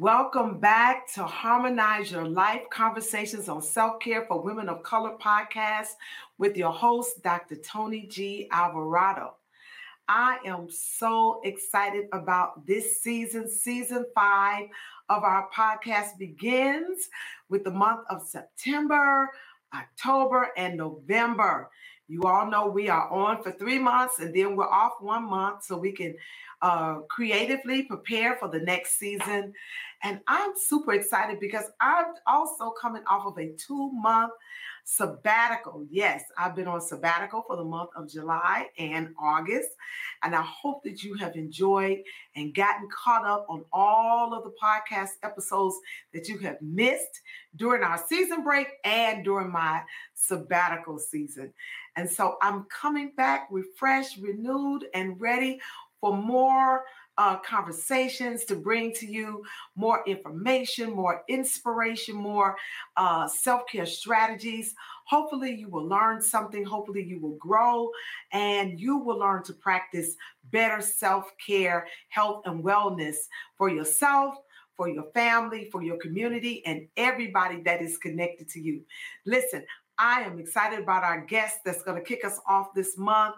Welcome back to Harmonize Your Life Conversations on Self Care for Women of Color podcast with your host, Dr. Tony G. Alvarado. I am so excited about this season. Season five of our podcast begins with the month of September, October, and November. You all know we are on for three months and then we're off one month so we can uh, creatively prepare for the next season. And I'm super excited because I'm also coming off of a two month sabbatical. Yes, I've been on sabbatical for the month of July and August. And I hope that you have enjoyed and gotten caught up on all of the podcast episodes that you have missed during our season break and during my sabbatical season. And so I'm coming back refreshed, renewed, and ready for more uh, conversations to bring to you more information, more inspiration, more uh, self care strategies. Hopefully, you will learn something. Hopefully, you will grow and you will learn to practice better self care, health, and wellness for yourself for your family, for your community, and everybody that is connected to you. Listen, I am excited about our guest that's going to kick us off this month.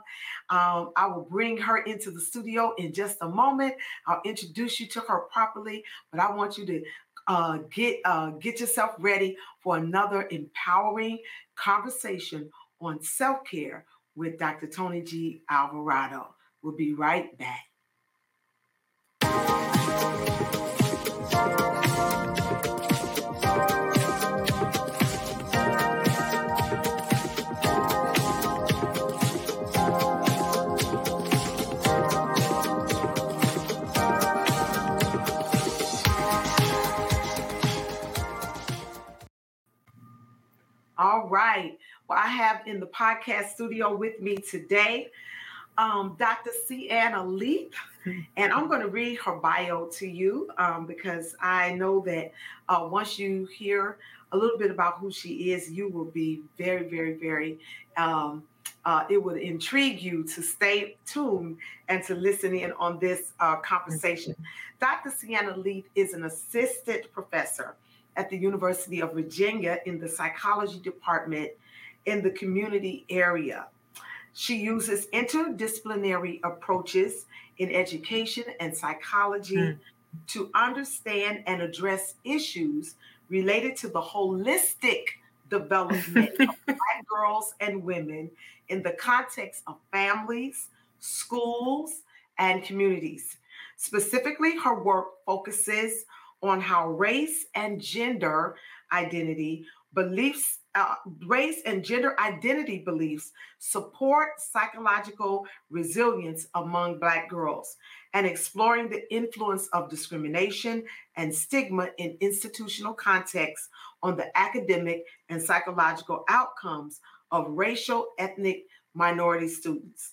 Um, I will bring her into the studio in just a moment. I'll introduce you to her properly, but I want you to uh, get uh, get yourself ready for another empowering conversation on self care with Dr. Tony G. Alvarado. We'll be right back. Right. Well, I have in the podcast studio with me today um, Dr. Sienna Leath, and I'm going to read her bio to you um, because I know that uh, once you hear a little bit about who she is, you will be very, very, very. Um, uh, it would intrigue you to stay tuned and to listen in on this uh, conversation. Dr. Sienna Leath is an assistant professor at the University of Virginia in the psychology department in the community area. She uses interdisciplinary approaches in education and psychology mm. to understand and address issues related to the holistic development of Black girls and women in the context of families, schools, and communities. Specifically, her work focuses on how race and gender identity beliefs, uh, race and gender identity beliefs support psychological resilience among Black girls and exploring the influence of discrimination and stigma in institutional contexts on the academic and psychological outcomes of racial ethnic minority students.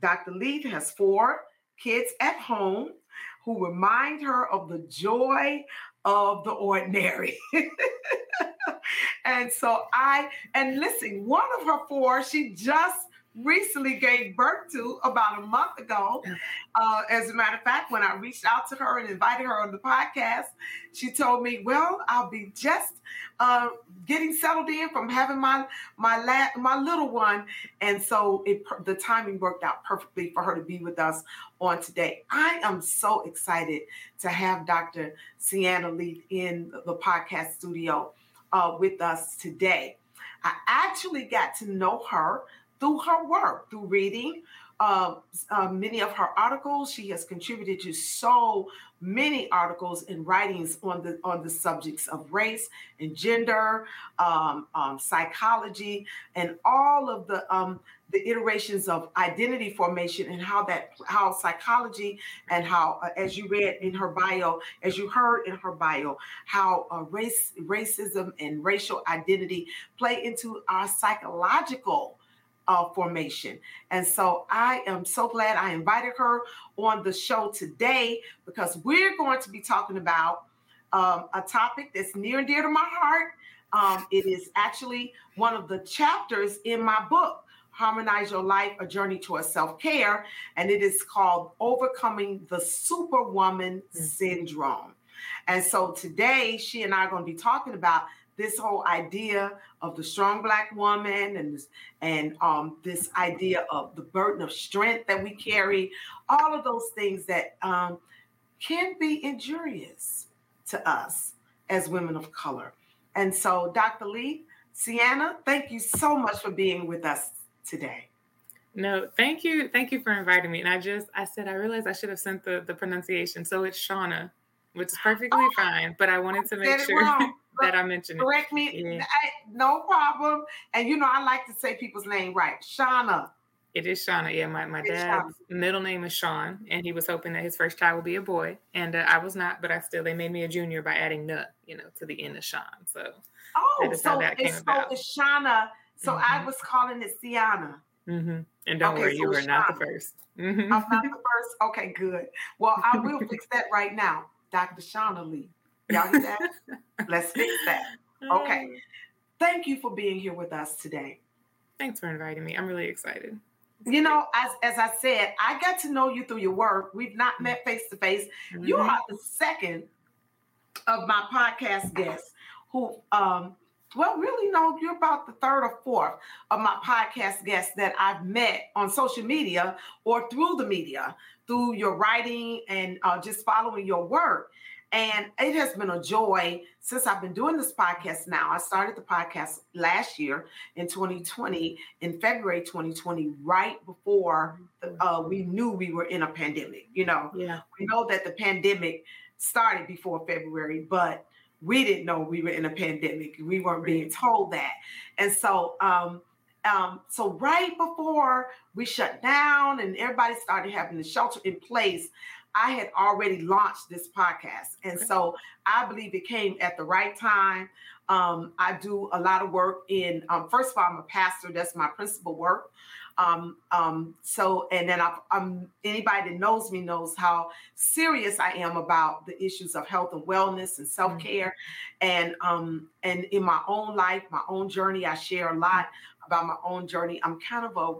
Dr. Leath has four kids at home who remind her of the joy of the ordinary. and so I, and listen, one of her four, she just recently gave birth to about a month ago. Uh, as a matter of fact, when I reached out to her and invited her on the podcast, she told me, "Well, I'll be just uh, getting settled in from having my my la- my little one," and so it, the timing worked out perfectly for her to be with us on today. I am so excited to have Dr. Sienna Leath in the podcast studio uh, with us today. I actually got to know her through her work, through reading uh, uh, many of her articles. She has contributed to so many articles and writings on the on the subjects of race and gender, um, um, psychology, and all of the um, the iterations of identity formation and how that how psychology and how uh, as you read in her bio as you heard in her bio how uh, race racism and racial identity play into our psychological uh, formation. And so I am so glad I invited her on the show today because we're going to be talking about um, a topic that's near and dear to my heart. Um, it is actually one of the chapters in my book, Harmonize Your Life A Journey Towards Self Care. And it is called Overcoming the Superwoman mm. Syndrome. And so today, she and I are going to be talking about this whole idea of the strong black woman and this, and um, this idea of the burden of strength that we carry, all of those things that um, can be injurious to us as women of color. And so, Dr. Leath, Sienna, thank you so much for being with us today. No, thank you. Thank you for inviting me. And I just, I said, I realized I should have sent the, the pronunciation. So it's Shauna, which is perfectly oh, fine. But I wanted to make sure that I mentioned correct me. Yeah. I, no problem. And you know, I like to say people's name right. Shauna. It is Shauna. Yeah, my, my dad's middle name is Sean, and he was hoping that his first child would be a boy. And uh, I was not, but I still, they made me a junior by adding nut, you know, to the end of Sean. So, oh, so, it's, so it's Shauna. So mm-hmm. I was calling it Sienna. Mm-hmm. And don't okay, worry, so you were Shauna. not the 1st mm-hmm. I'm not the first. Okay, good. Well, I will fix that right now, Dr. Shauna Leath. Y'all hear that? Let's fix that. Okay. Thank you for being here with us today. Thanks for inviting me. I'm really excited. You know, as, as I said, I got to know you through your work. We've not met face to face. You are the second of my podcast guests who, um, well, really, no, you're about the third or fourth of my podcast guests that I've met on social media or through the media, through your writing and uh, just following your work. And it has been a joy since I've been doing this podcast now. I started the podcast last year in 2020, in February 2020, right before uh, we knew we were in a pandemic. You know, yeah. we know that the pandemic started before February, but we didn't know we were in a pandemic. We weren't being told that. And so, um, um, so right before we shut down and everybody started having the shelter in place, I had already launched this podcast. And so I believe it came at the right time. Um, I do a lot of work in, um, first of all, I'm a pastor, that's my principal work. Um, um, so, and then I, am anybody that knows me knows how serious I am about the issues of health and wellness and self care. Mm-hmm. And um, and in my own life, my own journey, I share a lot about my own journey. I'm kind of a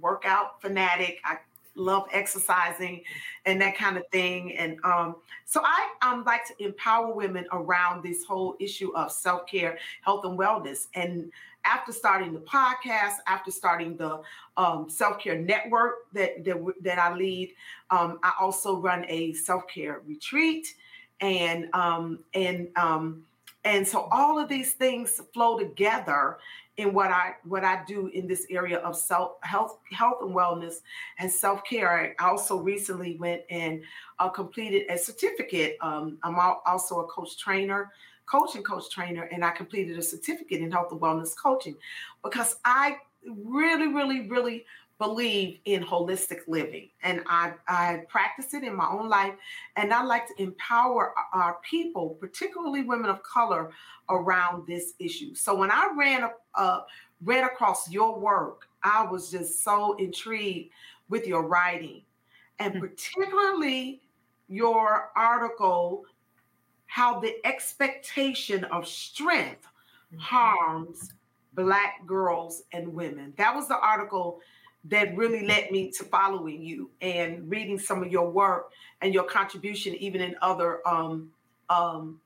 workout fanatic. I love exercising and that kind of thing. And um, so I um, like to empower women around this whole issue of self care, health, and wellness. And after starting the podcast, after starting the um, self care network that, that, that I lead, um, I also run a self care retreat, and um, and um, and so all of these things flow together in what I what I do in this area of self health health and wellness and self care. I also recently went and uh, completed a certificate. Um, I'm also a coach trainer, coach and coach trainer, and I completed a certificate in health and wellness coaching because I really, really, really believe in holistic living. And I, I practice it in my own life. And i like to empower our people particularly women of color around this issue. So when i ran uh, ran across your work i was just so intrigued with your writing. And hmm. particularly your article how the expectation of strength mm-hmm. harms black girls and women. That was the article that really led me to following you and reading some of your work and your contribution, even in other um, um,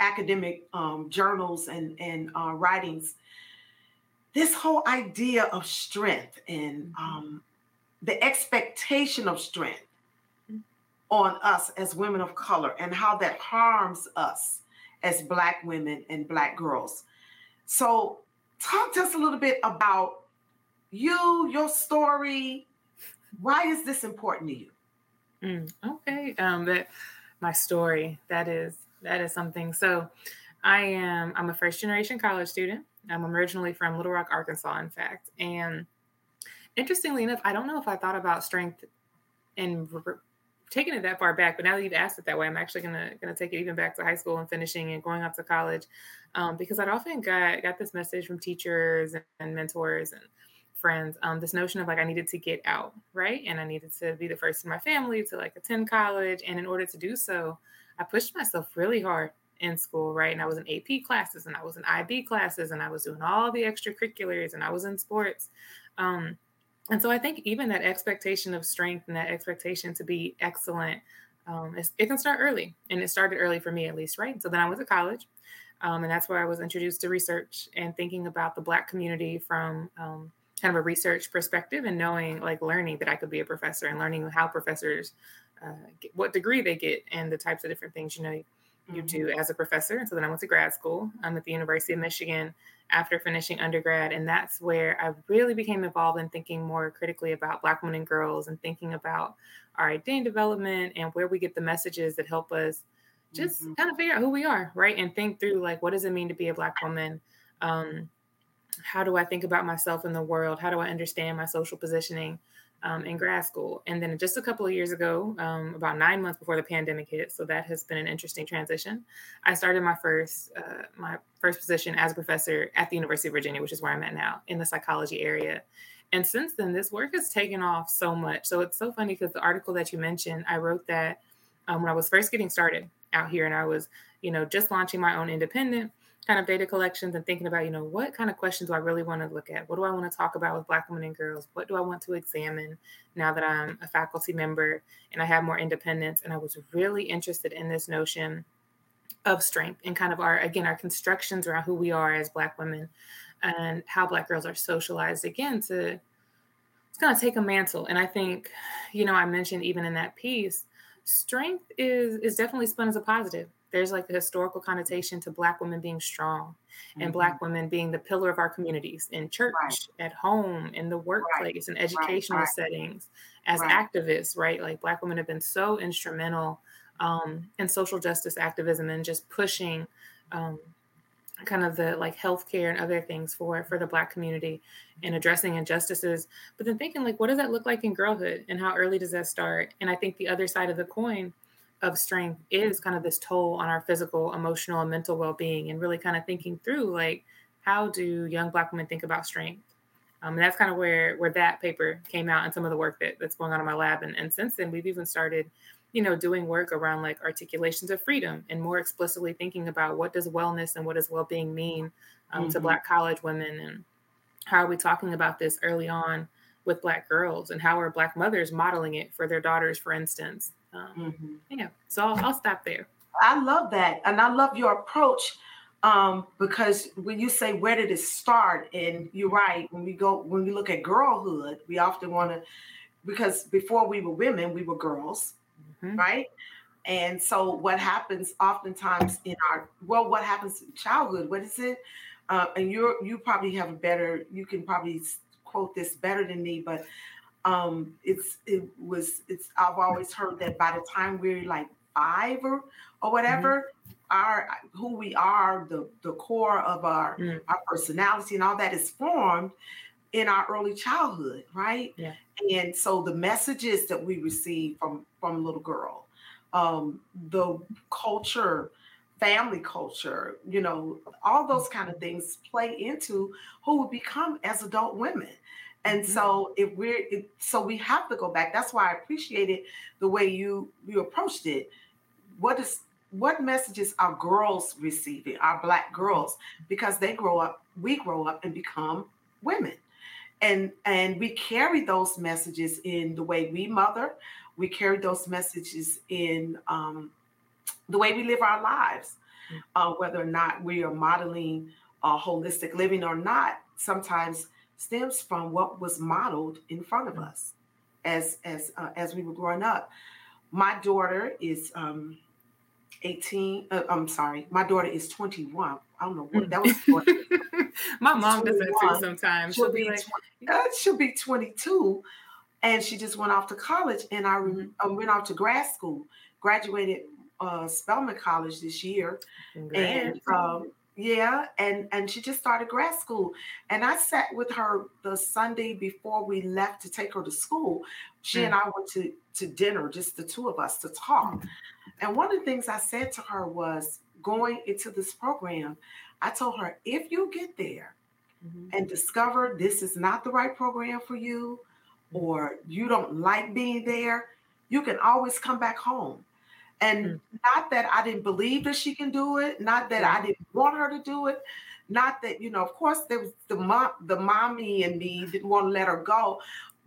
academic um, journals and, and uh, writings. This whole idea of strength and mm-hmm. um, the expectation of strength on us as women of color and how that harms us as Black women and Black girls. So, talk to us a little bit about you, your story. Why is this important to you? Mm, okay, um, that my story. That is that is something. So, I am I'm a first generation college student. I'm originally from Little Rock, Arkansas, in fact. And interestingly enough, I don't know if I thought about strength and re- taking it that far back, but now that you've asked it that way, I'm actually gonna gonna take it even back to high school and finishing and going off to college, um, because I'd often got got this message from teachers and, and mentors and friends um, this notion of like I needed to get out, right? And I needed to be the first in my family to like attend college. And in order to do so, I pushed myself really hard in school, right? And I was in AP classes and I was in IB classes and I was doing all the extracurriculars and I was in sports. Um, and so I think even that expectation of strength and that expectation to be excellent um, it can start early, and it started early for me at least, right? So then I went to college, um, and that's where I was introduced to research and thinking about the Black community from um, kind of a research perspective, and knowing, like, learning that I could be a professor and learning how professors, uh, get, what degree they get, and the types of different things you know you do mm-hmm. as a professor. And so then I went to grad school. I'm at the University of Michigan after finishing undergrad. And that's where I really became involved in thinking more critically about Black women and girls and thinking about our identity development and where we get the messages that help us just mm-hmm. kind of figure out who we are, right? And think through like, what does it mean to be a Black woman? Um, how do I think about myself in the world? How do I understand my social positioning? um, in grad school. And then just a couple of years ago, um, about nine months before the pandemic hit, so that has been an interesting transition. I started my first uh, my first position as a professor at the University of Virginia, which is where I'm at now in the psychology area. And since then, this work has taken off so much. So it's so funny because the article that you mentioned, I wrote that um, when I was first getting started out here, and I was, you know, just launching my own independent kind of data collections and thinking about, you know, what kind of questions do I really want to look at? What do I want to talk about with Black women and girls? What do I want to examine now that I'm a faculty member and I have more independence? And I was really interested in this notion of strength and kind of our, again, our constructions around who we are as Black women and how Black girls are socialized again to, it's going to take a mantle. And I think, you know, I mentioned even in that piece, strength is is definitely spun as a positive there's like a historical connotation to black women being strong and mm-hmm. black women being the pillar of our communities in church right. at home in the workplace right. in educational right. settings as activists right like black women have been so instrumental um, in social justice activism and just pushing um, kind of the like healthcare and other things for for the black community and addressing injustices but then thinking like what does that look like in girlhood and how early does that start and i think the other side of the coin of strength is kind of this toll on our physical, emotional, and mental well being, and really kind of thinking through like how do young Black women think about strength. Um, and that's kind of where where that paper came out and some of the work that, that's going on in my lab. And, and since then, we've even started, you know, doing work around like articulations of freedom and more explicitly thinking about what does wellness and what does well being mean um, mm-hmm. to Black college women, and how are we talking about this early on with Black girls, and how are Black mothers modeling it for their daughters, for instance. Um, mm-hmm. Yeah, so I'll, I'll, stop there. I love that, and I love your approach um, because when you say where did it start, and you're right. When we go, when we look at girlhood, we often want to because before we were women, we were girls, mm-hmm. right? And so what happens oftentimes in our well, what happens in childhood? What is it? Uh, and you you probably have a better. You can probably quote this better than me, but um it's it was it's i've always heard that by the time we're like five or or mm-hmm. whatever mm-hmm. our who we are the the core of our mm-hmm. our personality and all that is formed in our early childhood right yeah and so the messages that we receive from from little girl um the culture family culture you know all those kind of things play into who we become as adult women and mm-hmm. so if we're if, so we have to go back. That's why I appreciated the way you you approached it. What is what messages are girls receiving, our black girls, because they grow up, we grow up and become women. And and we carry those messages in the way we mother, we carry those messages in um, the way we live our lives, mm. uh, whether or not we are modeling uh, holistic living or not. Sometimes stems from what was modeled in front of us as as uh, as we were growing up. My daughter is um, 18. Uh, I'm sorry, my daughter is 21. I don't know what that was. my mom does that too sometimes. She'll, she'll be, like, 20, uh, she'll be 22, and she just went off to college, and I mm-hmm. um, went off to grad school. Graduated uh, Spelman College this year, and um, yeah and and she just started grad school and i sat with her the sunday before we left to take her to school she mm. and i went to to dinner just the two of us to talk mm. and one of the things i said to her was going into this program i told her if you get there mm-hmm. and discover this is not the right program for you mm. or you don't like being there you can always come back home and mm. not that I didn't believe that she can do it, not that I didn't want her to do it, not that, you know, of course there was the mom, the mommy and me didn't want to let her go,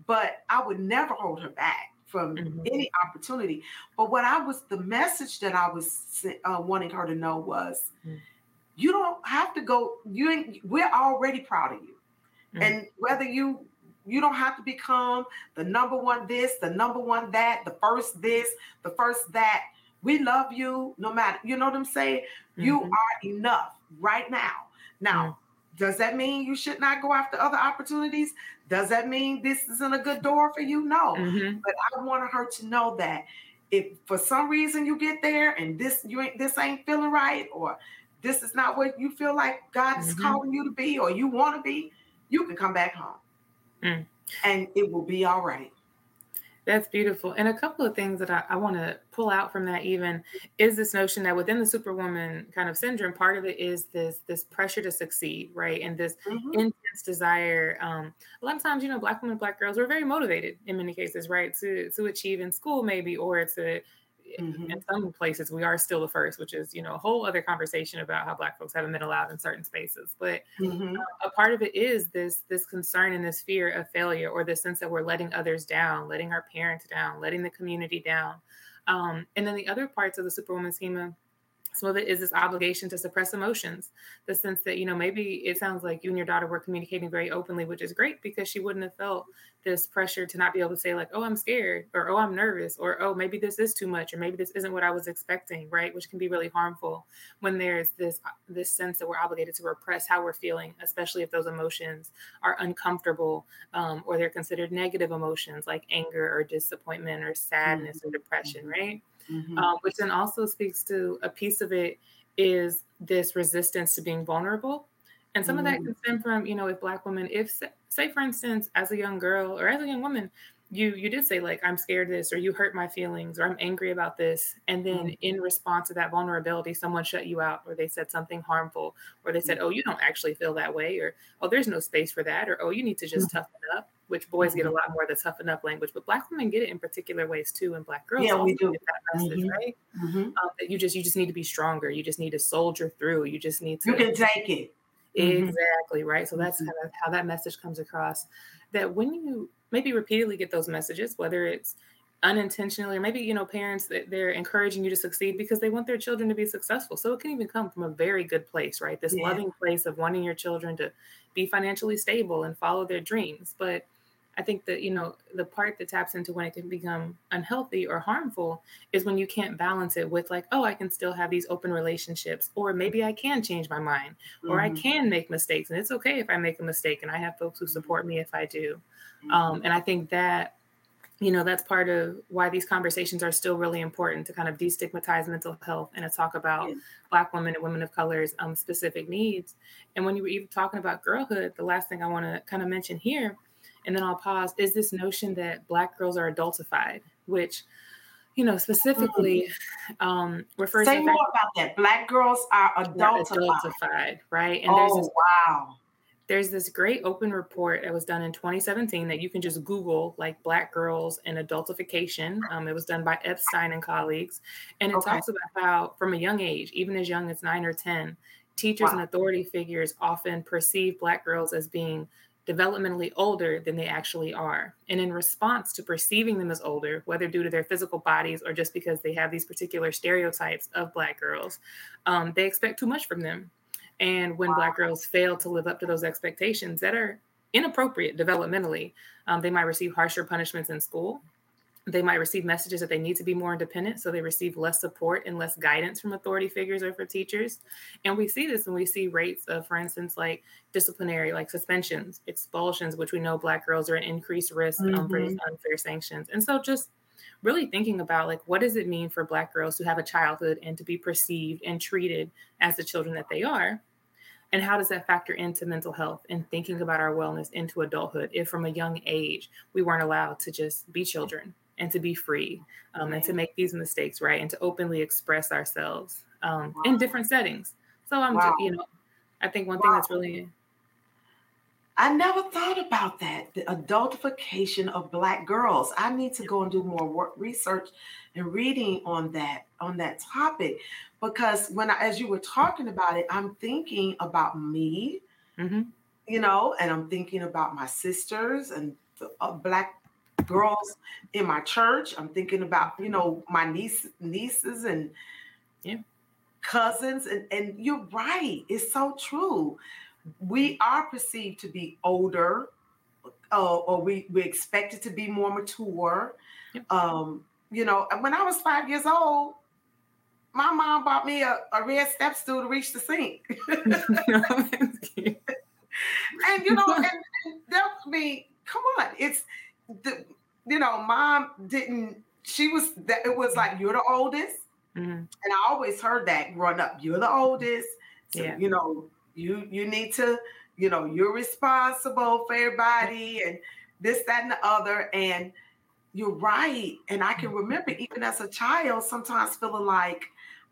but I would never hold her back. from mm-hmm. any opportunity. But what I was, the message that I was uh, wanting her to know was, mm-hmm. you don't have to go. You. We're already proud of you, mm-hmm. and whether you you don't have to become the number one this, the number one that, the first this, the first that. We love you no matter. You know what I'm saying? You mm-hmm. are enough right now. Now, mm. does that mean you should not go after other opportunities? Does that mean this isn't a good door for you? No. Mm-hmm. But I wanted her to know that if for some reason you get there and this you ain't this ain't feeling right, or this is not what you feel like God is mm-hmm. calling you to be, or you want to be, you can come back home. Mm. And it will be all right. That's beautiful. And a couple of things that I, I want to pull out from that even is this notion that within the superwoman kind of syndrome, part of it is this this pressure to succeed, right? And this mm-hmm. intense desire. Um, a lot of times, you know, black women, black girls are very motivated in many cases, right? To to achieve in school maybe or to mm-hmm. in some places we are still the first, which is you know a whole other conversation about how Black folks haven't been allowed in certain spaces. But mm-hmm. uh, a part of it is this this concern and this fear of failure, or the sense that we're letting others down, letting our parents down, letting the community down. Um, and then the other parts of the Superwoman schema some of it is this obligation to suppress emotions. The sense that you know maybe it sounds like you and your daughter were communicating very openly which is great because she wouldn't have felt this pressure to not be able to say like oh i'm scared or oh i'm nervous or oh maybe this is too much or maybe this isn't what i was expecting right? Which can be really harmful when there's this this sense that we're obligated to repress how we're feeling especially if those emotions are uncomfortable um, or they're considered negative emotions like anger or disappointment or sadness mm-hmm. or depression right mm-hmm. um, which then also speaks to a piece of it is this resistance to being vulnerable. And some mm-hmm. of that mm. can stem from, you know, if Black women, if, say, for instance, as a young girl or as a young woman, you you did say like i'm scared of this or you hurt my feelings or i'm angry about this and then mm-hmm. in response to that vulnerability someone shut you out or they said something harmful or they said mm-hmm. oh you don't actually feel that way or oh there's no space for that or oh you need to just mm-hmm. toughen up which boys mm-hmm. get a mm-hmm. lot more the toughen up language, but black women get it in particular ways too, and black girls yeah, we do. get that message, mm-hmm. right? Um, that you just you just need to be stronger. You just need to soldier through. You just need to. You can take it. Exactly right. So that's kind of how that message comes across. That when you maybe repeatedly get those messages, whether it's unintentionally or maybe you know parents that they're encouraging you to succeed because they want their children to be successful so it can even come from a very good place right this yeah. loving place of wanting your children to be financially stable and follow their dreams but I think that, you know, the part that taps into when it can become unhealthy or harmful is when you can't balance it with, like, oh, I can still have these open relationships, or maybe I can change my mind, mm-hmm. or I mm-hmm. can make mistakes. And it's okay if I make a mistake, and I have folks who support me if I do. Um, and I think that, you know, that's part of why these conversations are still really important to kind of destigmatize mental health and to talk about yeah. Black women and women of color's um, specific needs. And when you were even talking about girlhood, the last thing I want to kind of mention here and then I'll pause, is this notion that Black girls are adultified, which, you know, specifically um, refers Say to. Say more about that. Black girls are adultified. adultified right? And oh, there's this, wow. There's this great open report that was done in 2017 that you can just Google, like Black girls and adultification. Um, it was done by Epstein and colleagues. And it okay. talks about how, from a young age, even as young as nine or 10, teachers wow. and authority figures often perceive Black girls as being developmentally older than they actually are. And in response to perceiving them as older, whether due to their physical bodies or just because they have these particular stereotypes of Black girls, um, they expect too much from them. And when wow. Black girls fail to live up to those expectations that are inappropriate developmentally, um, they might receive harsher punishments in school they might receive messages that they need to be more independent so they receive less support and less guidance from authority figures or for teachers and we see this when we see rates of for instance like disciplinary like suspensions expulsions which we know black girls are at increased risk mm-hmm. um, for these mm-hmm. unfair sanctions and so just really thinking about like what does it mean for black girls to have a childhood and to be perceived and treated as the children that they are and how does that factor into mental health and thinking about our wellness into adulthood if from a young age we weren't allowed to just be children and to be free um, and to make these mistakes right and to openly express ourselves um, wow. in different settings so i'm wow. just, you know i think one wow. thing that's really I never thought about that. The adultification of black girls. I need to go and do more work, research and reading on that on that topic because when I, as you were talking about it, I'm thinking about me, mm-hmm. you know, and I'm thinking about my sisters and the, uh, black girls in my church. I'm thinking about, you know, my niece, nieces and yeah. cousins. And, and you're right. It's so true. We are perceived to be older, uh, or we, we expected to be more mature. Yep. Um, you know, when I was five years old, my mom bought me a, a red step stool to reach the sink. and you know, and, and that me, come on, it's the you know, mom didn't. She was that it was like you're the oldest, mm-hmm. and I always heard that growing up. You're the oldest, so yeah. you know you you need to you know you're responsible for everybody and this that and the other and you're right and i can remember even as a child sometimes feeling like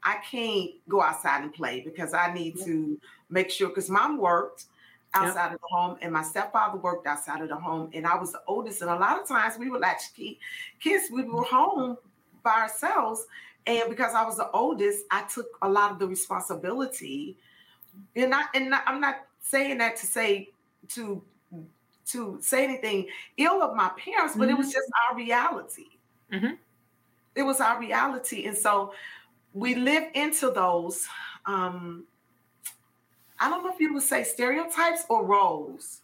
i can't go outside and play because i need to make sure because mom worked outside of the home, and my stepfather worked outside of the home, and I was the oldest. And a lot of times we would actually kids, we were home by ourselves. And because I was the oldest, I took a lot of the responsibility. And not, and not, I'm not saying that to say to to say anything ill of my parents, but mm-hmm. it was mm-hmm. just our reality. Mm-hmm. It was our reality, and so we live into those um, I don't know if you would say stereotypes or roles.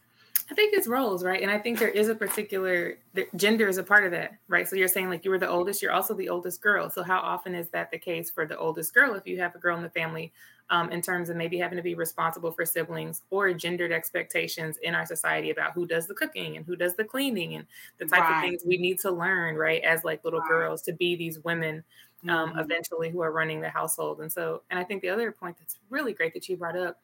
I think it's roles, right? And I think there is a particular gender is a part of that, right? So you're saying like you were the oldest, you're also the oldest girl. So how often is that the case for the oldest girl if you have a girl in the family, um, in terms of maybe having to be responsible for siblings or gendered expectations in our society about who does the cooking and who does the cleaning and the type right. of things we need to learn, right, as like little right. girls to be these women um, mm-hmm. eventually who are running the household. And so, and I think the other point that's really great that you brought up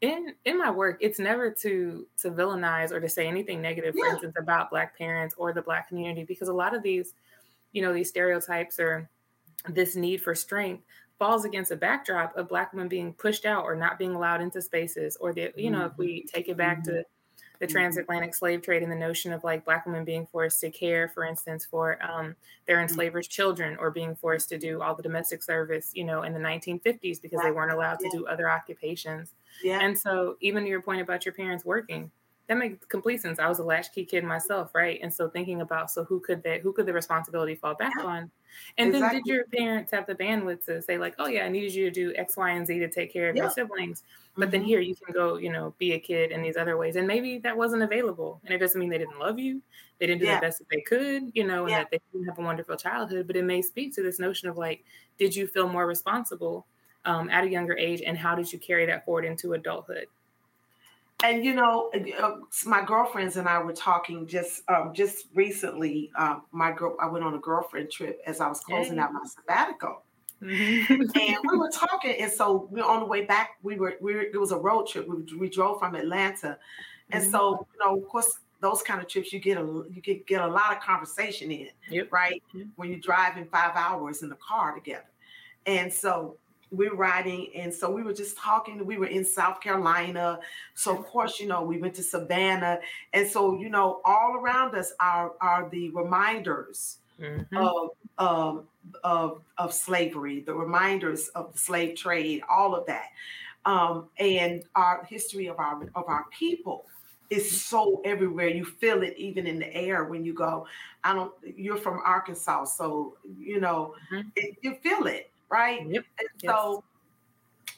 in in my work it's never to to villainize or to say anything negative for instance about black parents or the black community because a lot of these you know these stereotypes or this need for strength falls against a backdrop of black women being pushed out or not being allowed into spaces or the you know mm-hmm. if we take it back mm-hmm. to the mm-hmm. transatlantic slave trade and the notion of like black women being forced to care for instance for um, their mm-hmm. enslavers children or being forced to do all the domestic service you know in the 1950s because they weren't allowed to do other occupations yeah. And so, even your point about your parents working, that makes complete sense. I was a latchkey kid myself, right? And so, thinking about so who could that who could the responsibility fall back yeah. on? And exactly. then, did your parents have the bandwidth to say like, oh yeah, I needed you to do X, Y, and Z to take care of yeah. your siblings, but mm-hmm. then here you can go, you know, be a kid in these other ways, and maybe that wasn't available, and it doesn't mean they didn't love you, they didn't do yeah. the best that they could, you know, and that they didn't have a wonderful childhood, but it may speak to this notion of like, did you feel more responsible? um, at a younger age, and how did you carry that forward into adulthood? And you know, uh, my girlfriends and I were talking just um, just recently. Um, my girl, I went on a girlfriend trip as I was closing out my sabbatical, mm-hmm. and we were talking. And so we on the way back, we were we were, it was a road trip. We, we drove from Atlanta, and mm-hmm. so you know, of course, those kind of trips you get a you get get a lot of conversation in, yep. right? Yep. When you're driving five hours in the car together, and so we're riding and so we were just talking we were in south carolina so of course you know we went to savannah and so you know all around us are are the reminders mm-hmm. of, of of of slavery the reminders of the slave trade all of that um, and our history of our of our people is mm-hmm. so everywhere you feel it even in the air when you go i don't you're from arkansas so you know mm-hmm. it, you feel it right? Yep. And yes. so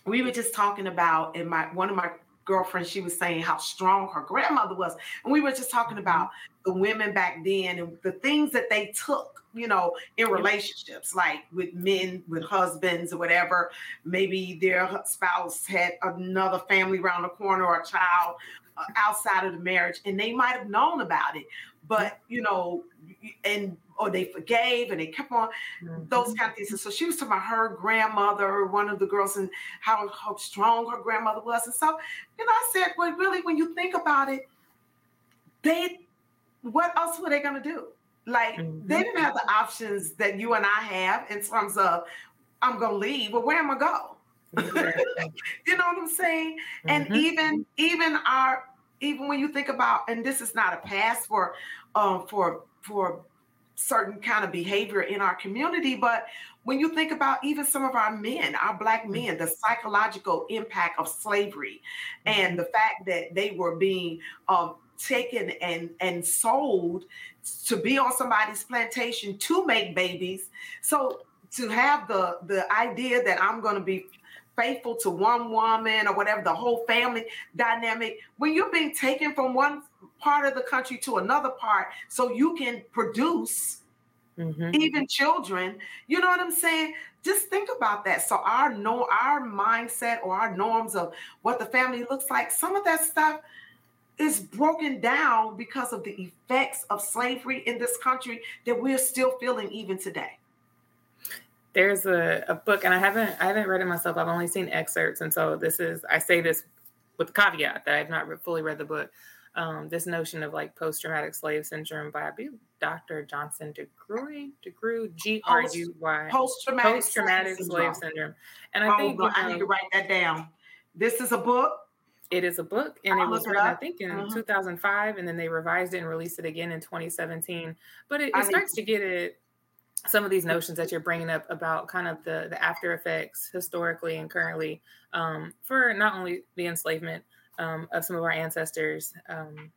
we were just talking about, and my one of my girlfriends, she was saying how strong her grandmother was. And we were just talking mm-hmm. about the women back then and the things that they took, you know, in relationships, like with men, with husbands or whatever. Maybe their spouse had another family around the corner or a child uh, outside of the marriage, and they might have known about it. But, you know, and or they forgave and they kept on mm-hmm. those kind of things. And so she was talking about her grandmother, one of the girls, and how, how strong her grandmother was. And so, you know, I said, well, really, when you think about it, they, what else were they going to do? Like, mm-hmm. they didn't have the options that you and I have in terms of, I'm going to leave, but where am I go? you know what I'm saying? Mm-hmm. And even, even our, even when you think about, and this is not a pass for, um, for, for certain kind of behavior in our community but when you think about even some of our men our black mm-hmm. men the psychological impact of slavery and the fact that they were being um, taken and and sold to be on somebody's plantation to make babies. So to have the the idea that I'm going to be faithful to one woman or whatever the whole family dynamic when you're being taken from one part of the country to another part so you can produce mm-hmm. even children you know what i'm saying? Just think about that. So our no our mindset or our norms of what the family looks like some of that stuff is broken down because of the effects of slavery in this country that we're still feeling even today there's a, a book and i haven't i haven't read it myself i've only seen excerpts and so this is i say this with the caveat that i've not fully read the book um, this notion of like post-traumatic slave syndrome by Dr. Johnson DeGruy, DeGruy, G-R-U-Y, post-traumatic, post-traumatic slave, slave syndrome. And I think you know, I need to write that down. This is a book. It is a book, and I'll it was written, I think, in mm-hmm. 2005, and then they revised it and released it again in 2017. But it, it starts to get it some of these notions that you're bringing up about kind of the the after effects historically and currently um, for not only the enslavement um, of some of our ancestors, um,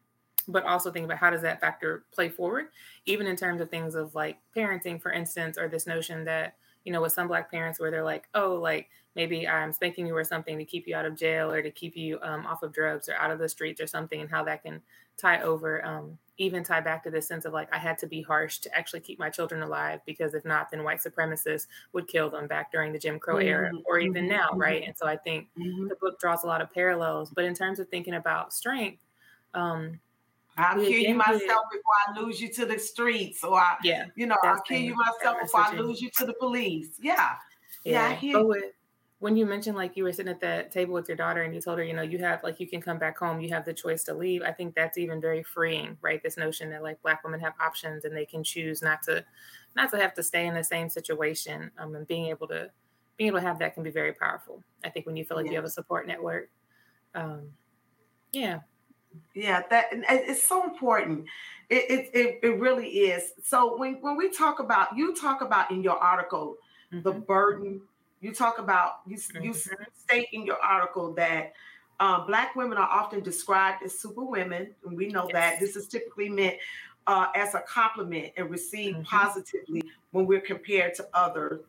but also think about how does that factor play forward, even in terms of things of like parenting, for instance, or this notion that you know with some black parents where they're like, oh, like maybe I'm spanking you or something to keep you out of jail or to keep you um, off of drugs or out of the streets or something, and how that can tie over um, even tie back to this sense of like I had to be harsh to actually keep my children alive because if not, then white supremacists would kill them back during the Jim Crow era mm-hmm. or even now, mm-hmm. right? And so I think mm-hmm. the book draws a lot of parallels. But in terms of thinking about strength, um, I'll kill you myself before I lose you to the streets, or I, yeah, you know, I'll kill you myself before I lose you to the police. Yeah, yeah. yeah but with, when you mentioned like you were sitting at the table with your daughter and you told her, you know, you have like you can come back home, you have the choice to leave. I think that's even very freeing, right? This notion that like black women have options and they can choose not to not to have to stay in the same situation. Um, and being able to being able to have that can be very powerful. I think when you feel like you have a support network. Um, yeah. Yeah, that it's so important. It, it, it, it really is. So when, when we talk about you talk about in your article mm-hmm. the burden you talk about you, you mm-hmm. state in your article that uh, black women are often described as superwomen, and we know yes. that this is typically meant uh, as a compliment and received mm-hmm. positively when we're compared to other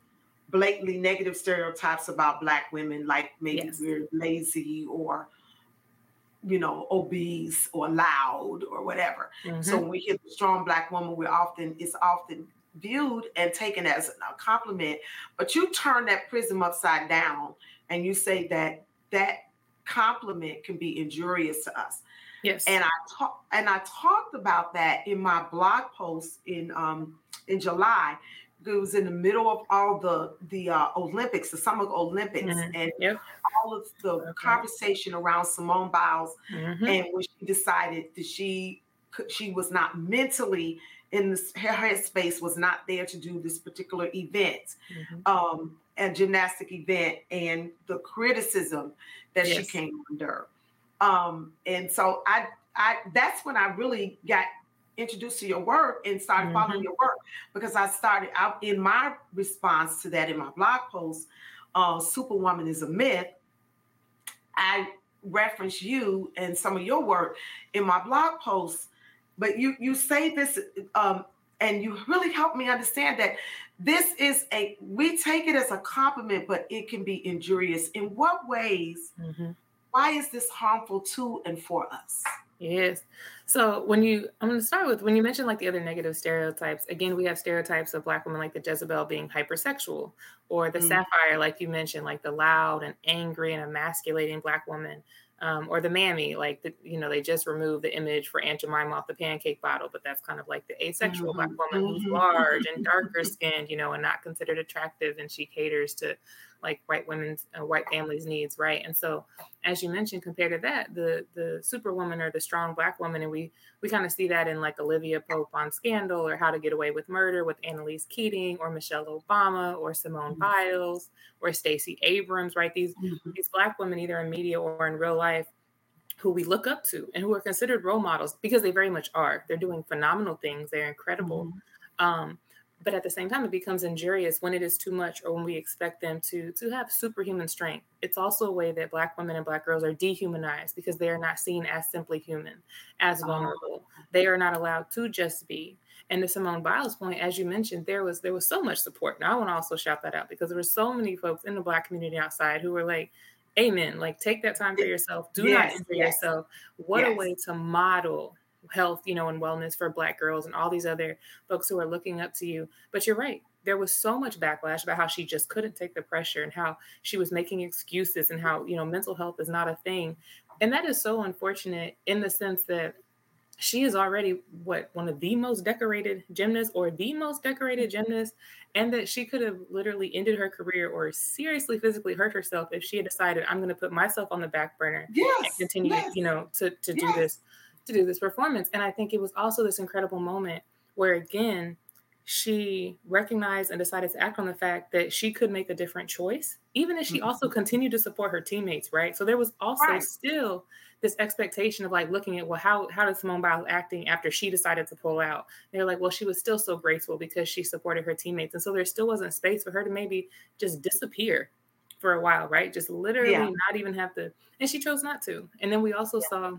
blatantly negative stereotypes about black women, like maybe yes. we're lazy or you know obese or loud or whatever. Mm-hmm. So when we hear the strong black woman, we're often it's often viewed and taken as a compliment, but you turn that prism upside down and you say that that compliment can be injurious to us. Yes. And I talk and I talked about that in my blog post in um in July. It was in the middle of all the the uh, Olympics, the Summer Olympics, mm-hmm. and yep. all of the okay. conversation around Simone Biles, mm-hmm. and when she decided that she she was not mentally in this her headspace was not there to do this particular event mm-hmm. um and gymnastic event and the criticism that yes. she came under um and so i i that's when i really got introduced to your work and started mm-hmm. following your work because i started out in my response to that in my blog post uh superwoman is a myth i reference you and some of your work in my blog posts but you you say this um, and you really help me understand that this is a we take it as a compliment but it can be injurious in what ways mm-hmm. why is this harmful to and for us yes so when you i'm going to start with when you mentioned like the other negative stereotypes again we have stereotypes of black women like the jezebel being hypersexual or the mm-hmm. sapphire like you mentioned like the loud and angry and emasculating black woman um, or the mammy, like the, you know, they just removed the image for Aunt Jemima off the pancake bottle, but that's kind of like the asexual mm-hmm. black woman who's mm-hmm. large and darker skinned, you know, and not considered attractive, and she caters to like white women's uh, white families needs right and so as you mentioned compared to that the the superwoman or the strong black woman and we we kind of see that in like olivia pope on scandal or how to get away with murder with annalise keating or michelle obama or simone mm-hmm. biles or stacey abrams right these mm-hmm. these black women either in media or in real life who we look up to and who are considered role models because they very much are they're doing phenomenal things they're incredible mm-hmm. um, but at the same time it becomes injurious when it is too much or when we expect them to to have superhuman strength it's also a way that black women and black girls are dehumanized because they are not seen as simply human as oh. vulnerable they are not allowed to just be and to simone biles point as you mentioned there was there was so much support now i want to also shout that out because there were so many folks in the black community outside who were like amen like take that time for yourself do yes, not injure yes. yourself what yes. a way to model health, you know, and wellness for Black girls and all these other folks who are looking up to you. But you're right. There was so much backlash about how she just couldn't take the pressure and how she was making excuses and how, you know, mental health is not a thing. And that is so unfortunate in the sense that she is already what one of the most decorated gymnasts or the most decorated mm-hmm. gymnast and that she could have literally ended her career or seriously physically hurt herself if she had decided i'm going to put myself on the back burner yes, and continue yes. you know to, to yes. do this to do this performance. And I think it was also this incredible moment where, again, she recognized and decided to act on the fact that she could make a different choice, even as she mm-hmm. also continued to support her teammates, right? So there was also right. still this expectation of like looking at well, how how did Simone Biles acting after she decided to pull out? They're like, well, she was still so graceful because she supported her teammates, and so there still wasn't space for her to maybe just disappear for a while, right? Just literally yeah. not even have to, and she chose not to. And then we also yeah. saw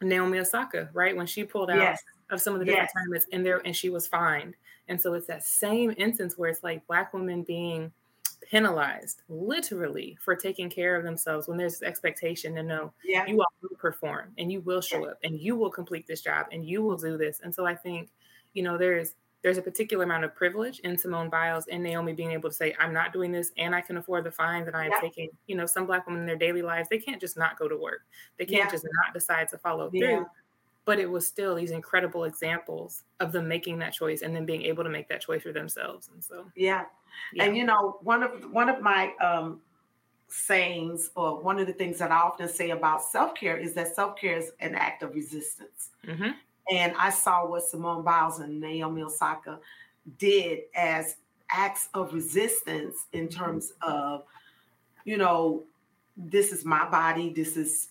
Naomi Osaka, right? When she pulled out yes. of some of the different yes. tournaments in there and she was fined. And so it's that same instance where it's like black women being penalized literally for taking care of themselves when there's expectation to know yeah. you all will perform and you will show yeah. up and you will complete this job and you will do this. And so I think, you know, there's there's a particular amount of privilege in Simone Biles and Naomi being able to say, I'm not doing this and I can afford the fine that I am yeah. taking. You know, some black women in their daily lives, they can't just not go to work. They can't yeah. just not decide to follow yeah. through. But it was still these incredible examples of them making that choice and then being able to make that choice for themselves. And so yeah. And you know, one of one of my um sayings or one of the things that I often say about self-care is that self-care is an act of resistance. Mm-hmm. And I saw what Simone Biles and Naomi Osaka did as acts of resistance in terms of, you know, this is my body, this is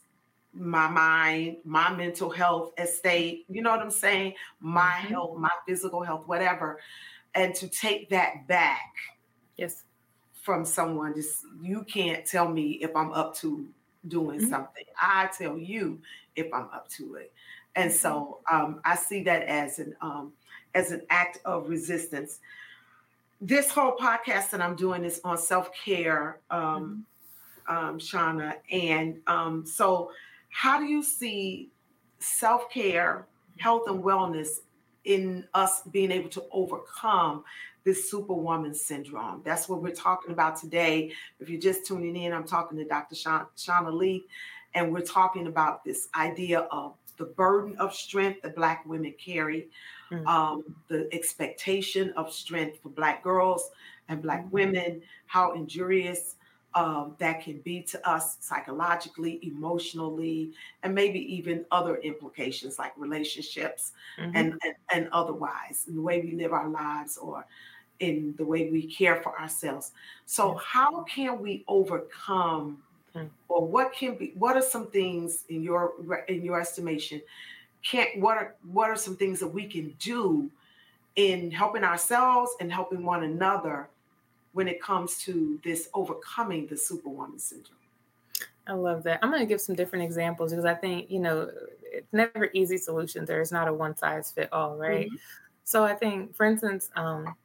my mind, my mental health estate, you know what I'm saying? My mm-hmm. health, my physical health, whatever. And to take that back. Yes. From someone, just you can't tell me if I'm up to doing mm-hmm. something. I tell you if I'm up to it. And so um, I see that as an um, as an act of resistance. This whole podcast that I'm doing is on self care, um, mm-hmm. um, Seanna, and um, so how do you see self care, health, and wellness in us being able to overcome this superwoman syndrome. That's what we're talking about today. If you're just tuning in, I'm talking to Dr. Seanna Leath, and we're talking about this idea of the burden of strength that Black women carry, mm-hmm. um, the expectation of strength for Black girls and Black mm-hmm. women, how injurious um, that can be to us psychologically, emotionally, and maybe even other implications like relationships mm-hmm. and, and, and otherwise, in the way we live our lives or in the way we care for ourselves. So, how can we overcome Mm. Or what can be what are some things in your in your estimation can what are what are some things that we can do in helping ourselves and helping one another when it comes to this overcoming the superwoman syndrome? I love that. I'm going to give some different examples because I think, you know, it's never easy solutions. There's not a one size fit all, right? mm-hmm. So I think, for instance, um,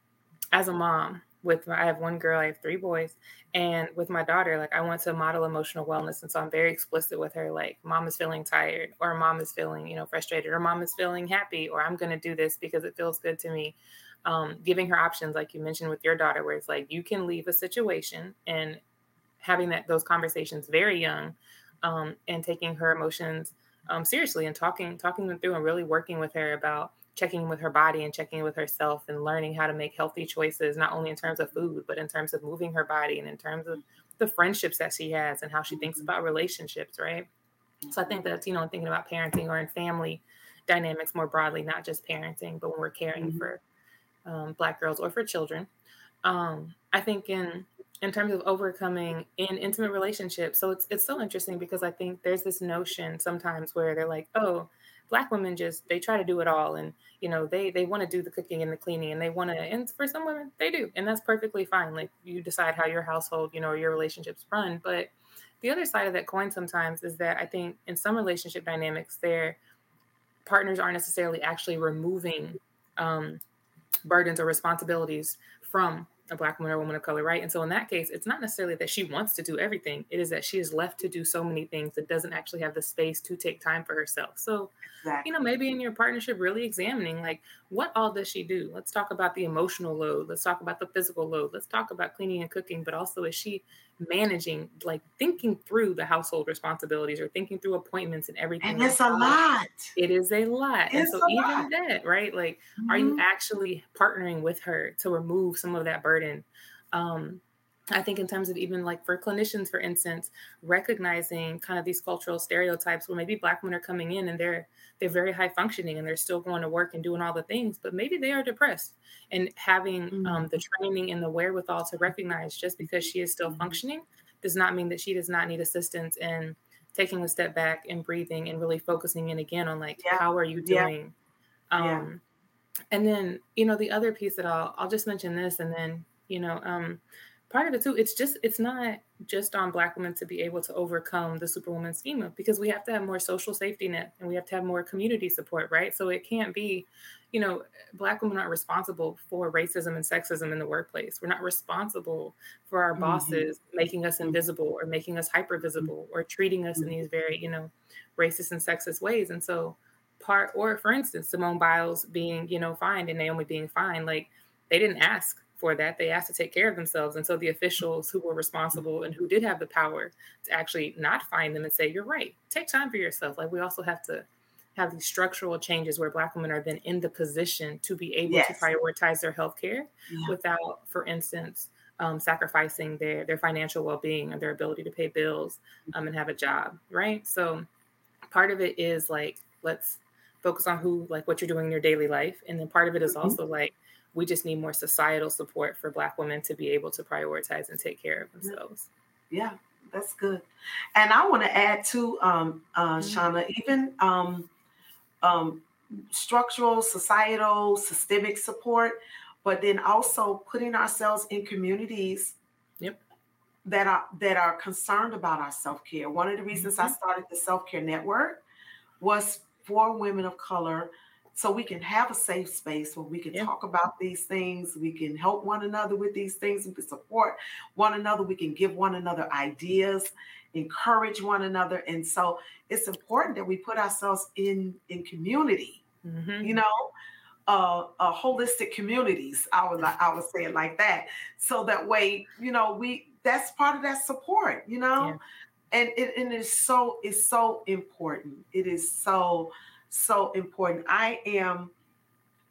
as a mom, with my, I have one girl, I have three boys, and with my daughter, like I want to model emotional wellness, and so I'm very explicit with her, like mom is feeling tired, or mom is feeling, you know, frustrated, or mom is feeling happy, or I'm going to do this because it feels good to me. Um, giving her options, like you mentioned with your daughter, where it's like you can leave a situation and having that those conversations very young, um, and taking her emotions um, seriously and talking talking them through and really working with her about checking with her body and checking with herself and learning how to make healthy choices, not only in terms of food, but in terms of moving her body and in terms of the friendships that she has and how she thinks mm-hmm. about relationships, right? So I think that's, you know, thinking about parenting or in family dynamics more broadly, not just parenting, but when we're caring mm-hmm. for um, Black girls or for children. Um, I think in in terms of overcoming in intimate relationships, so it's it's so interesting because I think there's this notion sometimes where they're like, oh, black women just they try to do it all and you know they they want to do the cooking and the cleaning and they want to and for some women they do and that's perfectly fine like you decide how your household you know your relationships run but the other side of that coin sometimes is that i think in some relationship dynamics their partners aren't necessarily actually removing um, burdens or responsibilities from a black woman or a woman of color, right? And so in that case, it's not necessarily that she wants to do everything. It is that she is left to do so many things that doesn't actually have the space to take time for herself. So, exactly. you know, maybe in your partnership, really examining like what all does she do? Let's talk about the emotional load. Let's talk about the physical load. Let's talk about cleaning and cooking, but also is she managing, like thinking through the household responsibilities or thinking through appointments and everything. And it's a lot. It is a lot. It's and so even lot. that, right? Like, mm-hmm. are you mm-hmm. actually partnering with her to remove some of that burden? Um, I think in terms of even like for clinicians, for instance, recognizing kind of these cultural stereotypes where maybe black women are coming in and they're they're very high functioning and they're still going to work and doing all the things, but maybe they are depressed. And having mm-hmm. um, the training and the wherewithal to recognize just because she is still mm-hmm. functioning does not mean that she does not need assistance in taking a step back and breathing and really focusing in again on like yeah. how are you doing. Yeah. Um, yeah. And then you know the other piece that I'll I'll just mention this and then you know um, part of it too it's just it's not just on black women to be able to overcome the superwoman schema because we have to have more social safety net and we have to have more community support right so it can't be you know black women aren't responsible for racism and sexism in the workplace we're not responsible for our mm-hmm. bosses making us invisible or making us hyper visible or treating us in mm-hmm. these very you know racist and sexist ways and so part or for instance simone biles being you know fined and naomi being fined like they didn't ask for that. They asked to take care of themselves. And so the officials who were responsible and who did have the power to actually not find them and say, you're right, take time for yourself. Like we also have to have these structural changes where Black women are then in the position to be able yes. to prioritize their health care yeah. without, for instance, um, sacrificing their, their financial well being and their ability to pay bills um, and have a job, right? So part of it is like, let's focus on who, like what you're doing in your daily life. And then part of it is mm-hmm. also like, we just need more societal support for black women to be able to prioritize and take care of themselves yeah that's good and i want to add to um, uh, mm-hmm. seanna even um, um, structural societal systemic support but then also putting ourselves in communities yep. that are that are concerned about our self-care one of the reasons mm-hmm. i started the self-care network was for women of color so we can have a safe space where we can yeah. talk about these things we can help one another with these things we can support one another we can give one another ideas encourage one another and so it's important that we put ourselves in in community mm-hmm. you know uh, uh, holistic communities i would i would say it like that so that way you know we that's part of that support you know yeah. and it and it's so it's so important it is so so important. I am,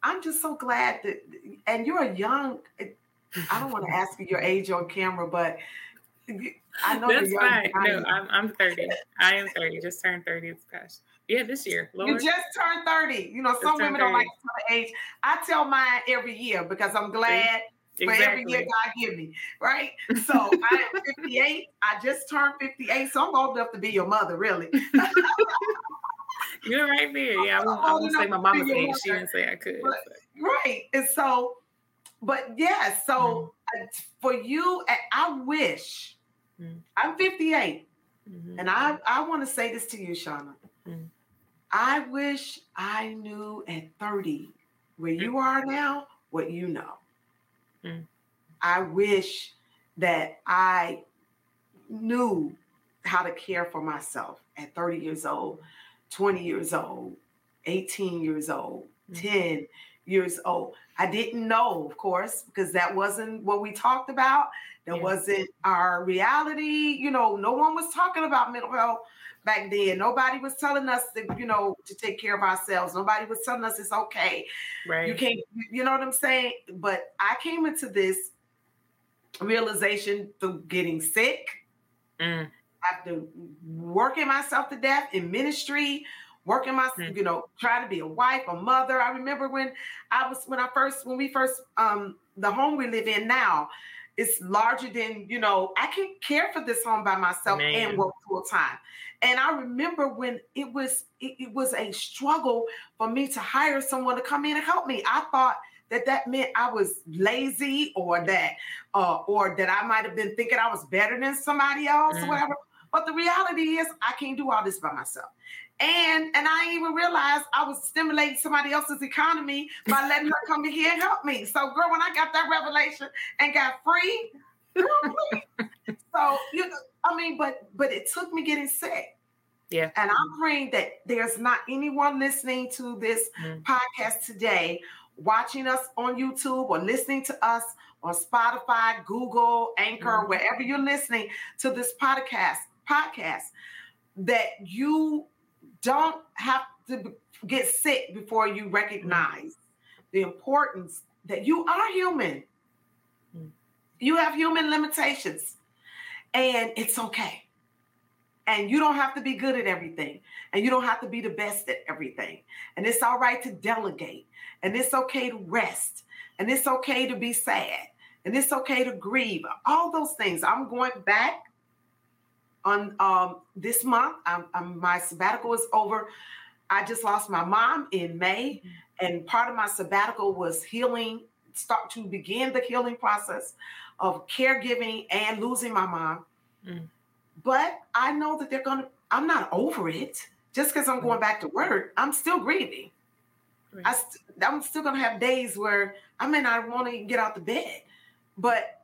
I'm just so glad that, and you're a young, I don't want to ask you your age on camera, but I know that's fine. No, I'm, I'm 30. I am 30. Just turned 30 this past. Yeah, this year. Lord. You just turned 30. You know, some women don't like to tell age. I tell mine every year because I'm glad exactly. for every year God give me, right? So I am 58. I just turned 58, so I'm old enough to be your mother, really. You're right there. Yeah, I won't, I won't say my mama's age. She didn't say I could. But, right. And so, but yeah, so mm-hmm. for you, I wish mm-hmm. I'm 58. Mm-hmm. And I, I want to say this to you, Seanna. Mm-hmm. I wish I knew at 30 where you are now what you know. Mm. I wish that I knew how to care for myself at 30 years old 20 years old, 18 years old, mm-hmm. 10 years old. I didn't know, of course, because that wasn't what we talked about. That yeah. wasn't our reality. You know, no one was talking about mental health back then. Nobody was telling us that, you know, to take care of ourselves. Nobody was telling us it's okay. Right. You can't, you know what I'm saying? But I came into this realization through getting sick. Mm after working myself to death in ministry, working my, mm-hmm. you know, trying to be a wife, a mother. I remember when I was when I first when we first um the home we live in now, it's larger than you know. I can care for this home by myself Man. and work full time. And I remember when it was it, it was a struggle for me to hire someone to come in and help me. I thought that that meant I was lazy or that uh, or that I might have been thinking I was better than somebody else mm. or whatever. But the reality is I can't do all this by myself. And and I even realized I was stimulating somebody else's economy by letting her come in here and help me. So girl, when I got that revelation and got free, so you know, I mean, but but it took me getting sick. Yeah. And I'm praying that there's not anyone listening to this mm. podcast today, watching us on YouTube or listening to us on Spotify, Google, Anchor, mm. wherever you're listening to this podcast, podcast, that you don't have to get sick before you recognize the importance that you are human. Mm. You have human limitations, and it's okay. And you don't have to be good at everything, and you don't have to be the best at everything. And it's all right to delegate, and it's okay to rest, and it's okay to be sad, and it's okay to grieve. All those things. I'm going back on um, this month. I'm, I'm, my sabbatical is over. I just lost my mom in May, and part of my sabbatical was healing, start to begin the healing process of caregiving and losing my mom. Mm. But I know that they're gonna. I'm not over it. Just because I'm going back to work, I'm still grieving. Right. I st- I'm still gonna have days where I may not want to get out the bed, but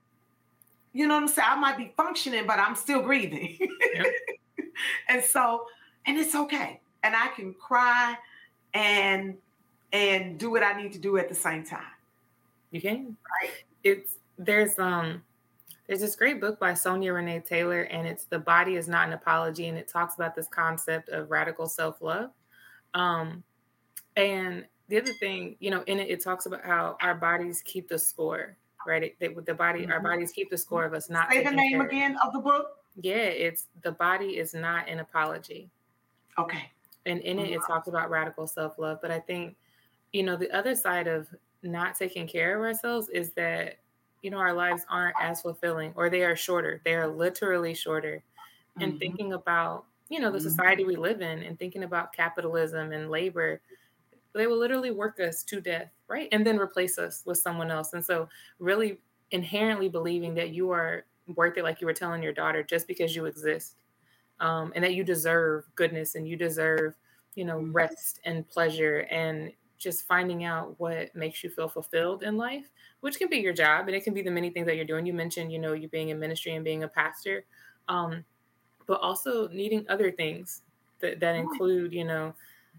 you know what I'm saying? I might be functioning, but I'm still breathing. Yep. and so, and it's okay. And I can cry and and do what I need to do at the same time. You can. Right. It's there's um there's this great book by Sonya Renee Taylor, and it's The Body is Not an Apology, and it talks about this concept of radical self-love. Um, and the other thing, you know, in it, it talks about how our bodies keep the score right? They, with the body, mm-hmm. our bodies keep the score of us not. Say the name again of the book. Yeah, it's the body is not an apology. Okay. And in it, it mm-hmm. talks about radical self love. But I think, you know, the other side of not taking care of ourselves is that, you know, our lives aren't as fulfilling or they are shorter. They are literally shorter. Mm-hmm. And thinking about, you know, the mm-hmm. society we live in and thinking about capitalism and labor, they will literally work us to death, right? And then replace us with someone else. And so, really inherently believing that you are worth it, like you were telling your daughter, just because you exist, um, and that you deserve goodness and you deserve, you know, mm-hmm. rest and pleasure and just finding out what makes you feel fulfilled in life, which can be your job and it can be the many things that you're doing. You mentioned, you know, you being in ministry and being a pastor, um, but also needing other things that, that include, you know,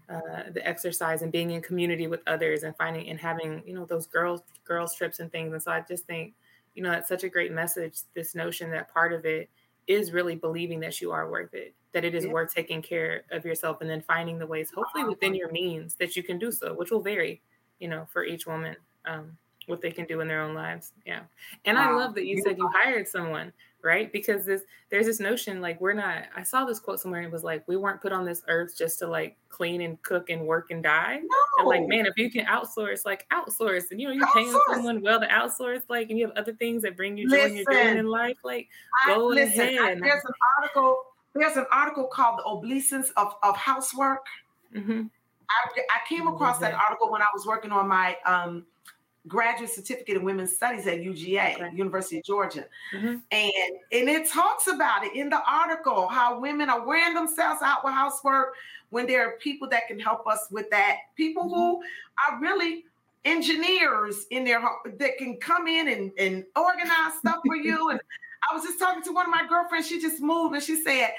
uh, the exercise and being in community with others and finding and having you know those girls girls trips and things. And so i just think you know that's such a great message this notion that part of it is really believing that you are worth it that it is yeah. worth taking care of yourself and then finding the ways hopefully within your means that you can do so which will vary you know for each woman um, what they can do in their own lives. Yeah. And wow. i love that you said you hired someone right? Because this there's this notion like we're not. I saw this quote somewhere. and It was like we weren't put on this earth just to like clean and cook and work and die. No. And like, man, if you can outsource, like outsource, and you know you're outsource. paying someone well to outsource, like, and you have other things that bring you joy and you're doing in life, like go listen, ahead. I, there's an article. There's an article called "The Obeisance of of Housework." Mm-hmm. I, I came across that article when I was working on my um, graduate certificate in women's studies at UGA, University of Georgia. Mm-hmm. And and it talks about it in the article how women are wearing themselves out with housework when there are people that can help us with that. People mm-hmm. who are really engineers in their home that can come in and, and organize stuff for you. And I was just talking to one of my girlfriends, she just moved and she said,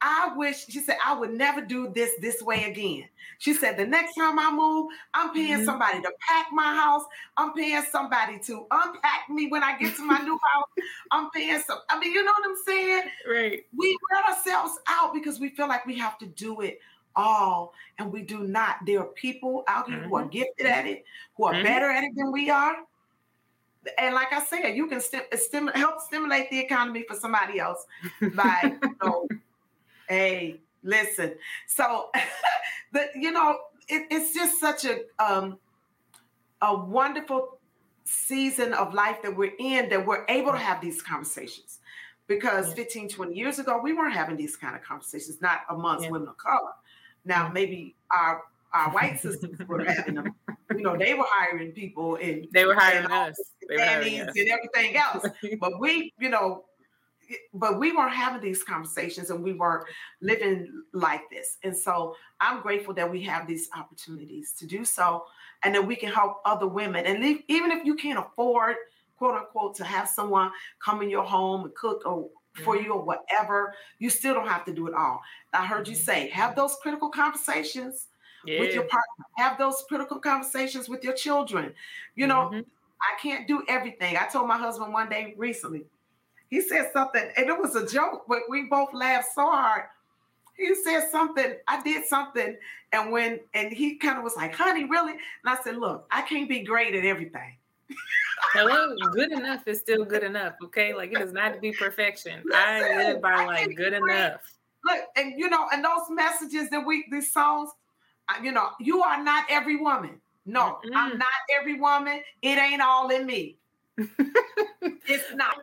I wish, she said, I would never do this this way again. She said, the next time I move, I'm paying mm-hmm. somebody to pack my house. I'm paying somebody to unpack me when I get to my new house. I'm paying some, I mean, you know what I'm saying? Right. We let ourselves out because we feel like we have to do it all, and we do not. There are people out here mm-hmm. who are mm-hmm. gifted at it, who are mm-hmm. better at it than we are. And like I said, you can stim- stim- help stimulate the economy for somebody else by, you know, Hey, listen. So, the you know, it, it's just such a um, a wonderful season of life that we're in that we're able to have these conversations. Because 15 20 years ago we weren't having these kind of conversations not amongst yeah. women of color. Now maybe our our white sisters were having them. You know they were hiring people and they were hiring and us. they were hiring us. and everything else. But we you know but we weren't having these conversations and we weren't living like this. And so i'm grateful that we have these opportunities to do so and that we can help other women. And even if you can't afford quote unquote to have someone come in your home and cook or for you or whatever you still don't have to do it all. I heard you mm-hmm. say have those critical conversations yeah. with your partner. Have those critical conversations with your children. You know mm-hmm. i can't do everything. I told my husband one day recently he said something and it was a joke but we both laughed so hard he said something i did something and when and he kind of was like honey really and i said look i can't be great at everything Hello, good enough is still good enough. Okay, like it does not to be perfection. Listen, I live by like good enough. Look, and you know, and those messages that we these songs, you know, you are not every woman. No, mm I'm not every woman. It ain't all in me. it's not.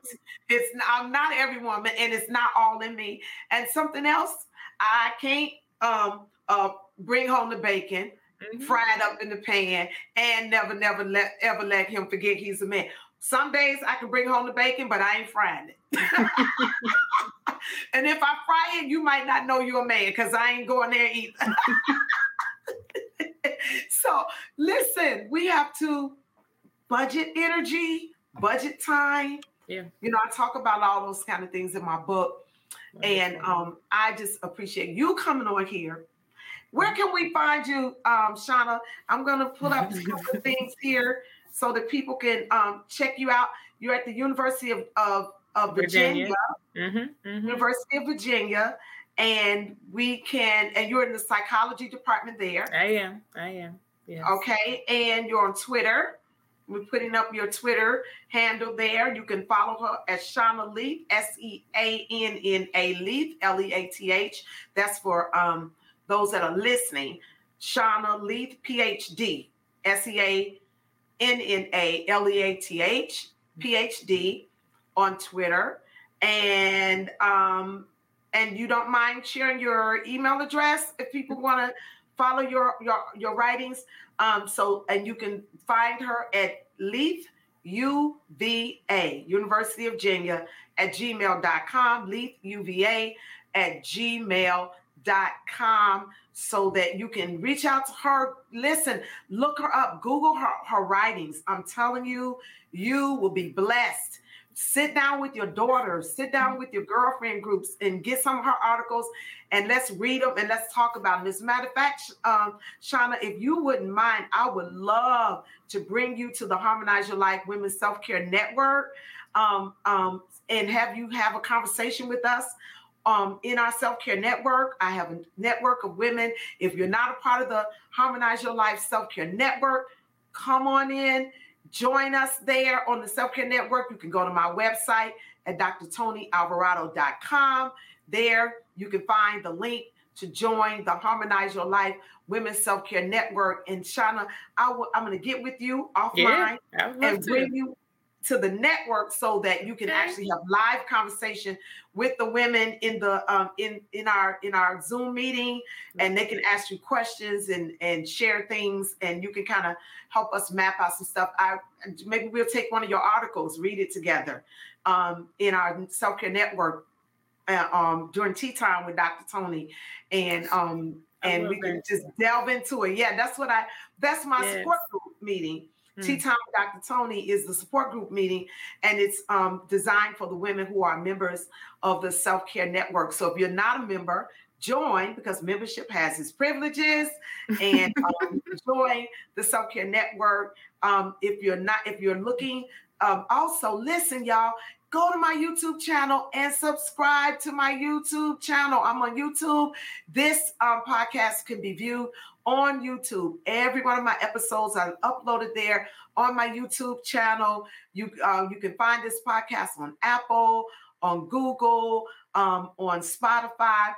It's not, I'm not every woman, and it's not all in me. And something else, I can't um uh bring home the bacon mm-hmm. fried up in the pan, and never, never let ever let him forget he's a man. Some days I can bring home the bacon, but I ain't frying it. and if I fry it, you might not know you're a man because I ain't going there either. so listen, we have to budget energy, budget time. Yeah. You know, I talk about all those kind of things in my book. And um, I just appreciate you coming on here where can we find you, um, Seanna? I'm going to put up a couple things here so that people can um, check you out. You're at the University of, of, of Virginia, Virginia. Mm-hmm, mm-hmm. University of Virginia, and we can, and you're in the psychology department there. I am. I am. Yes. Okay, and you're on Twitter. We're putting up your Twitter handle there. You can follow her at Seanna Leath, S E A N N A Leath, L E A T H. That's for um, those that are listening, Seanna Leath, PhD, S E A N N A L E A T H, PhD on Twitter. And um, and you don't mind sharing your email address if people want to follow your your your writings. Um, so and you can find her at Leath UVA, University of Virginia at gmail.com, Leath UVA at gmail.com com so that you can reach out to her. Listen, look her up, Google her, her writings. I'm telling you, you will be blessed. Sit down with your daughters, sit down with your girlfriend groups, and get some of her articles and let's read them and let's talk about them. As a matter of fact, um, Seanna, if you wouldn't mind, I would love to bring you to the Harmonize Your Life Women's Self Care Network um, um, and have you have a conversation with us um, in our self care network. I have a network of women. If you're not a part of the Harmonize Your Life Self Care Network, come on in, join us there on the Self Care Network. You can go to my website at drtonyalvarado.com. There, you can find the link to join the Harmonize Your Life Women's Self Care Network. And Seanna, I w- I'm going to get with you offline yeah, and bring you to the network so that you can actually have live conversation with the women in the um, in in our in our Zoom meeting, and they can ask you questions and and share things, and you can kind of help us map out some stuff. I maybe we'll take one of your articles, read it together um, in our self care network uh, um, during tea time with Dr. Tony, and um, and we can just delve into it. Yeah, that's what I. That's my yes. support group meeting Mm. Tea Time with Dr. Tony is the support group meeting, and it's um, designed for the women who are members of the Self Care Network. So if you're not a member, join because membership has its privileges and um, join the Self Care Network. Um, if you're not, if you're looking, um, also listen, y'all. Go to my YouTube channel and subscribe to my YouTube channel. I'm on YouTube. This um, podcast can be viewed on YouTube. Every one of my episodes are uploaded there on my YouTube channel. You uh, you can find this podcast on Apple, on Google, um, on Spotify.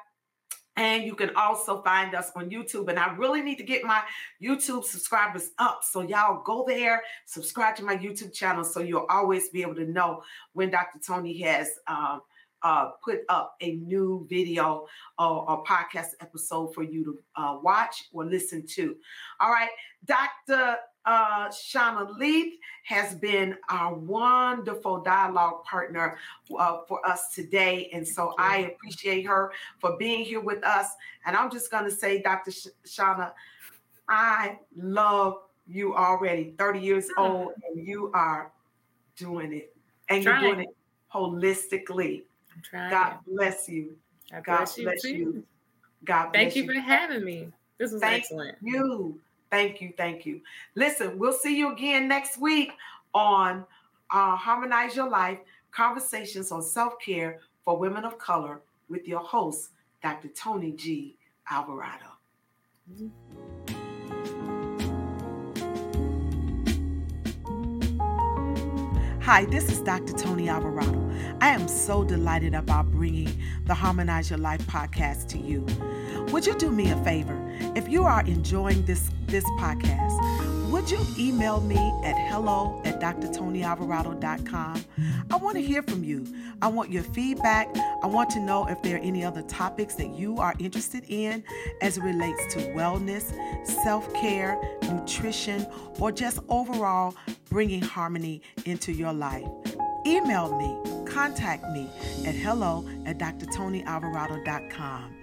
And you can also find us on YouTube. And I really need to get my YouTube subscribers up. So y'all go there, subscribe to my YouTube channel so you'll always be able to know when Dr. Tony has um, uh, put up a new video or, or podcast episode for you to uh, watch or listen to. All right, Dr uh, Seanna Leath has been our wonderful dialogue partner uh, for us today. And so I appreciate her for being here with us. And I'm just going to say, Dr. Sh- Seanna, I love you already, 30 years old, and you are doing it. And you're doing it holistically. God bless you. God bless, God bless you. you. God bless Thank you, you for having me. This was Thank excellent. You. Thank you. Thank you. Listen, we'll see you again next week on uh, Harmonize Your Life Conversations on Self Care for Women of Color with your host, Dr. Tony G. Alvarado. Hi, this is Dr. Tony Alvarado. I am so delighted about bringing the Harmonize Your Life podcast to you. Would you do me a favor? If you are enjoying this, this podcast, would you email me at hello at drtonyalvarado.com? I want to hear from you. I want your feedback. I want to know if there are any other topics that you are interested in as it relates to wellness, self care, nutrition, or just overall bringing harmony into your life. Email me, contact me at hello at drtonyalvarado.com.